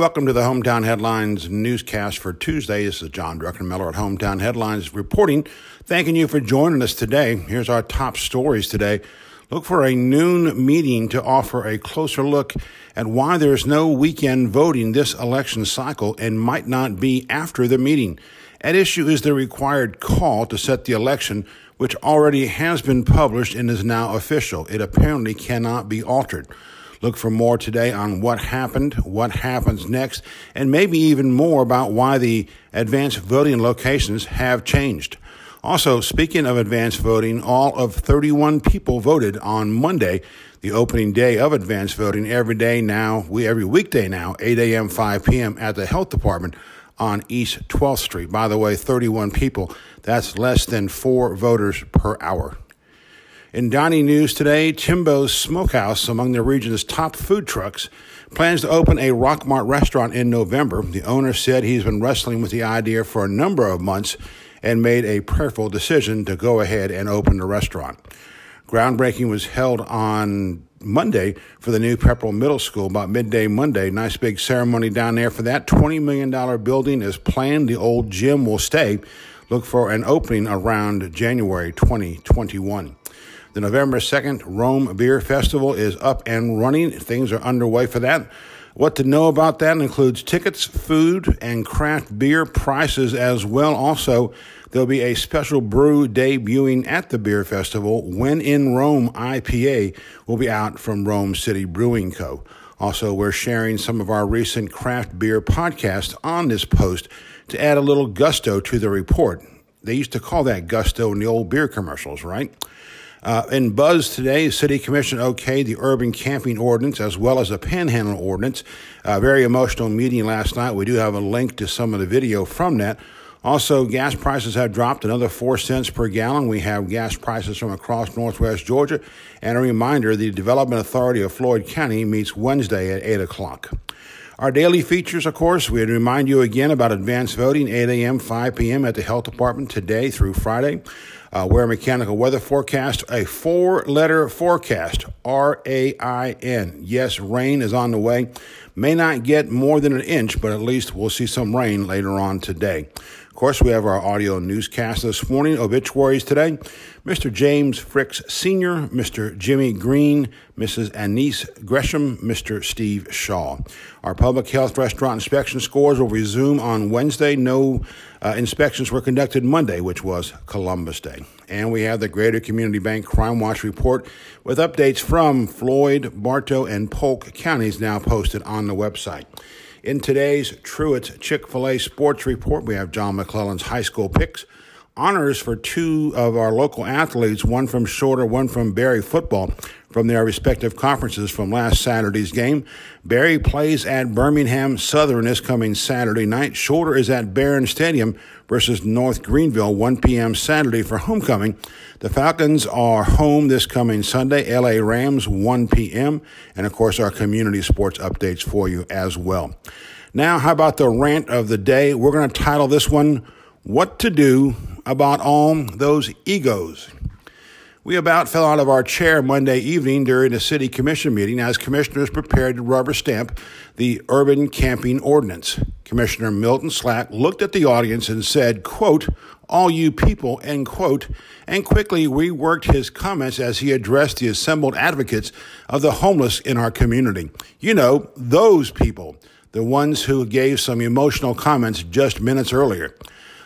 welcome to the Hometown Headlines newscast for Tuesday. This is John Druckenmiller at Hometown Headlines reporting. Thanking you for joining us today. Here's our top stories today. Look for a noon meeting to offer a closer look at why there's no weekend voting this election cycle and might not be after the meeting. At issue is the required call to set the election, which already has been published and is now official. It apparently cannot be altered. Look for more today on what happened, what happens next, and maybe even more about why the advanced voting locations have changed. Also, speaking of advanced voting, all of 31 people voted on Monday, the opening day of advanced voting every day now, we every weekday now, 8 a.m., 5 p.m. at the health department on East 12th Street. By the way, 31 people. That's less than four voters per hour. In dining news today, Timbo's Smokehouse, among the region's top food trucks, plans to open a Rockmart restaurant in November. The owner said he's been wrestling with the idea for a number of months and made a prayerful decision to go ahead and open the restaurant. Groundbreaking was held on Monday for the new Pepperell Middle School, about midday Monday. Nice big ceremony down there for that. $20 million building is planned. The old gym will stay. Look for an opening around January 2021. The November 2nd Rome Beer Festival is up and running. Things are underway for that. What to know about that includes tickets, food, and craft beer prices as well. Also, there'll be a special brew debuting at the beer festival. When in Rome IPA will be out from Rome City Brewing Co. Also, we're sharing some of our recent craft beer podcasts on this post to add a little gusto to the report. They used to call that gusto in the old beer commercials, right? Uh, in Buzz today, City Commission okayed the urban camping ordinance as well as the panhandle ordinance. A very emotional meeting last night. We do have a link to some of the video from that. Also, gas prices have dropped another four cents per gallon. We have gas prices from across northwest Georgia. And a reminder the Development Authority of Floyd County meets Wednesday at 8 o'clock. Our daily features, of course, we remind you again about advanced voting, 8 a.m., 5 p.m. at the Health Department today through Friday. Uh, wear mechanical weather forecast, a four letter forecast, R A I N. Yes, rain is on the way. May not get more than an inch, but at least we'll see some rain later on today. Of course, we have our audio newscast this morning, obituaries today. Mr. James Fricks Sr., Mr. Jimmy Green, Mrs. Anise Gresham, Mr. Steve Shaw. Our public health restaurant inspection scores will resume on Wednesday. No uh, inspections were conducted Monday, which was Columbus Day. And we have the Greater Community Bank Crime Watch report with updates from Floyd, Bartow, and Polk counties now posted on the website. In today's Truett's Chick fil A Sports Report, we have John McClellan's high school picks, honors for two of our local athletes, one from Shorter, one from Berry football, from their respective conferences from last Saturday's game. Berry plays at Birmingham Southern this coming Saturday night. Shorter is at Barron Stadium versus North Greenville, 1 p.m. Saturday for homecoming. The Falcons are home this coming Sunday. LA Rams, 1 p.m. And of course, our community sports updates for you as well. Now, how about the rant of the day? We're going to title this one, What to Do About All Those Egos. We about fell out of our chair Monday evening during a city commission meeting as commissioners prepared to rubber stamp the urban camping ordinance. Commissioner Milton Slack looked at the audience and said, quote, all you people, end quote, and quickly reworked his comments as he addressed the assembled advocates of the homeless in our community. You know, those people, the ones who gave some emotional comments just minutes earlier.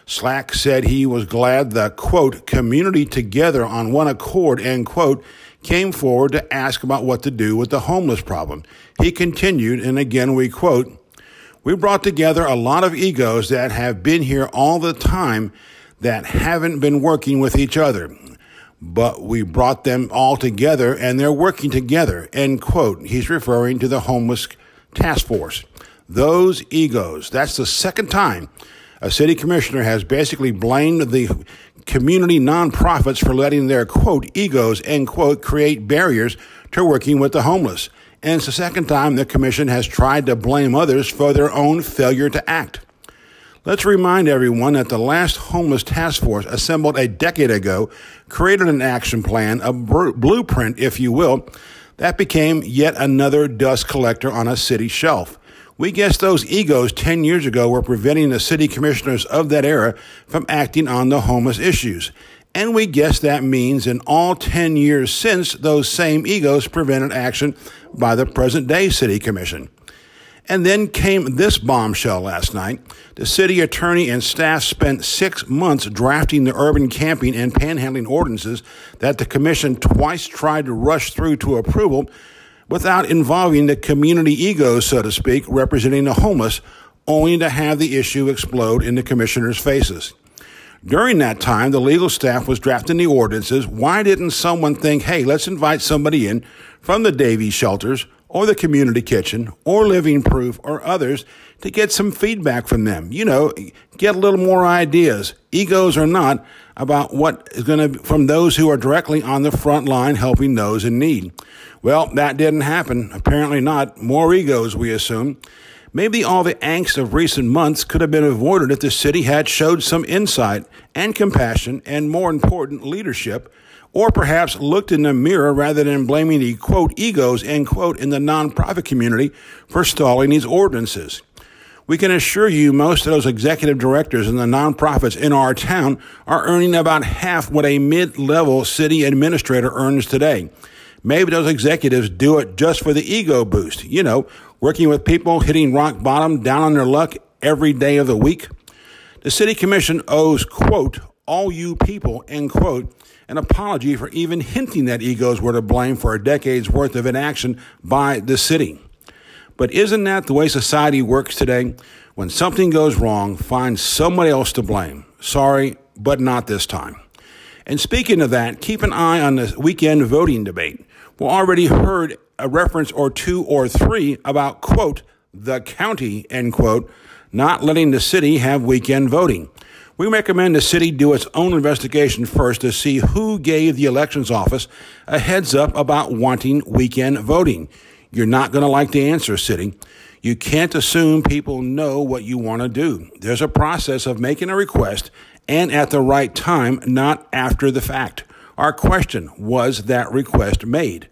Slack said he was glad the quote, community together on one accord, end quote, came forward to ask about what to do with the homeless problem. He continued, and again we quote, we brought together a lot of egos that have been here all the time that haven't been working with each other. But we brought them all together and they're working together, end quote. He's referring to the homeless task force. Those egos, that's the second time a city commissioner has basically blamed the community nonprofits for letting their quote egos end quote create barriers to working with the homeless. And it's the second time the commission has tried to blame others for their own failure to act. Let's remind everyone that the last homeless task force assembled a decade ago created an action plan, a blueprint, if you will, that became yet another dust collector on a city shelf. We guess those egos 10 years ago were preventing the city commissioners of that era from acting on the homeless issues. And we guess that means in all 10 years since, those same egos prevented action by the present day city commission. And then came this bombshell last night. The city attorney and staff spent six months drafting the urban camping and panhandling ordinances that the commission twice tried to rush through to approval without involving the community egos, so to speak, representing the homeless, only to have the issue explode in the commissioners' faces. During that time, the legal staff was drafting the ordinances. Why didn't someone think, hey, let's invite somebody in from the Davies shelters or the community kitchen or Living Proof or others to get some feedback from them? You know, get a little more ideas, egos or not, about what is going to, from those who are directly on the front line helping those in need. Well, that didn't happen. Apparently not. More egos, we assume. Maybe all the angst of recent months could have been avoided if the city had showed some insight and compassion and, more important, leadership, or perhaps looked in the mirror rather than blaming the quote egos end quote in the nonprofit community for stalling these ordinances. We can assure you most of those executive directors and the nonprofits in our town are earning about half what a mid-level city administrator earns today. Maybe those executives do it just for the ego boost. You know, working with people hitting rock bottom, down on their luck every day of the week. The city commission owes, quote, all you people, end quote, an apology for even hinting that egos were to blame for a decade's worth of inaction by the city. But isn't that the way society works today? When something goes wrong, find somebody else to blame. Sorry, but not this time. And speaking of that, keep an eye on the weekend voting debate. We already heard a reference or two or three about, quote, the county, end quote, not letting the city have weekend voting. We recommend the city do its own investigation first to see who gave the elections office a heads up about wanting weekend voting. You're not going to like the answer, city. You can't assume people know what you want to do. There's a process of making a request and at the right time, not after the fact. Our question was that request made?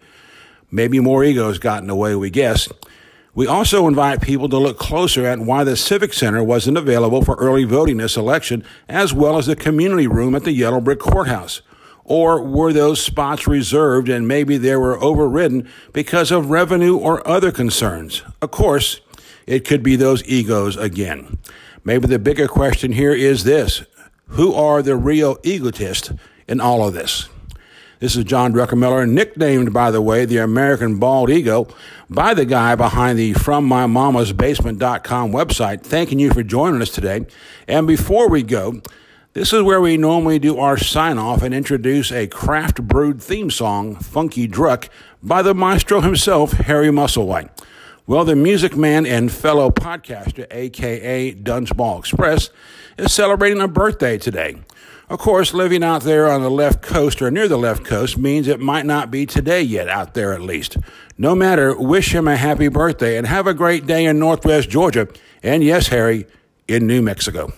Maybe more egos got in the way, we guess. We also invite people to look closer at why the Civic Center wasn't available for early voting this election, as well as the community room at the Yellow Brick Courthouse. Or were those spots reserved and maybe they were overridden because of revenue or other concerns? Of course, it could be those egos again. Maybe the bigger question here is this Who are the real egotists in all of this? This is John Druckenmiller, nicknamed, by the way, the American Bald Ego by the guy behind the FromMyMamasBasement.com website. Thanking you for joining us today. And before we go, this is where we normally do our sign off and introduce a craft brewed theme song, Funky Druck, by the maestro himself, Harry Musselwhite. Well, the music man and fellow podcaster, aka Dungeball Express, is celebrating a birthday today. Of course, living out there on the left coast or near the left coast means it might not be today yet, out there at least. No matter, wish him a happy birthday and have a great day in Northwest Georgia. And yes, Harry, in New Mexico.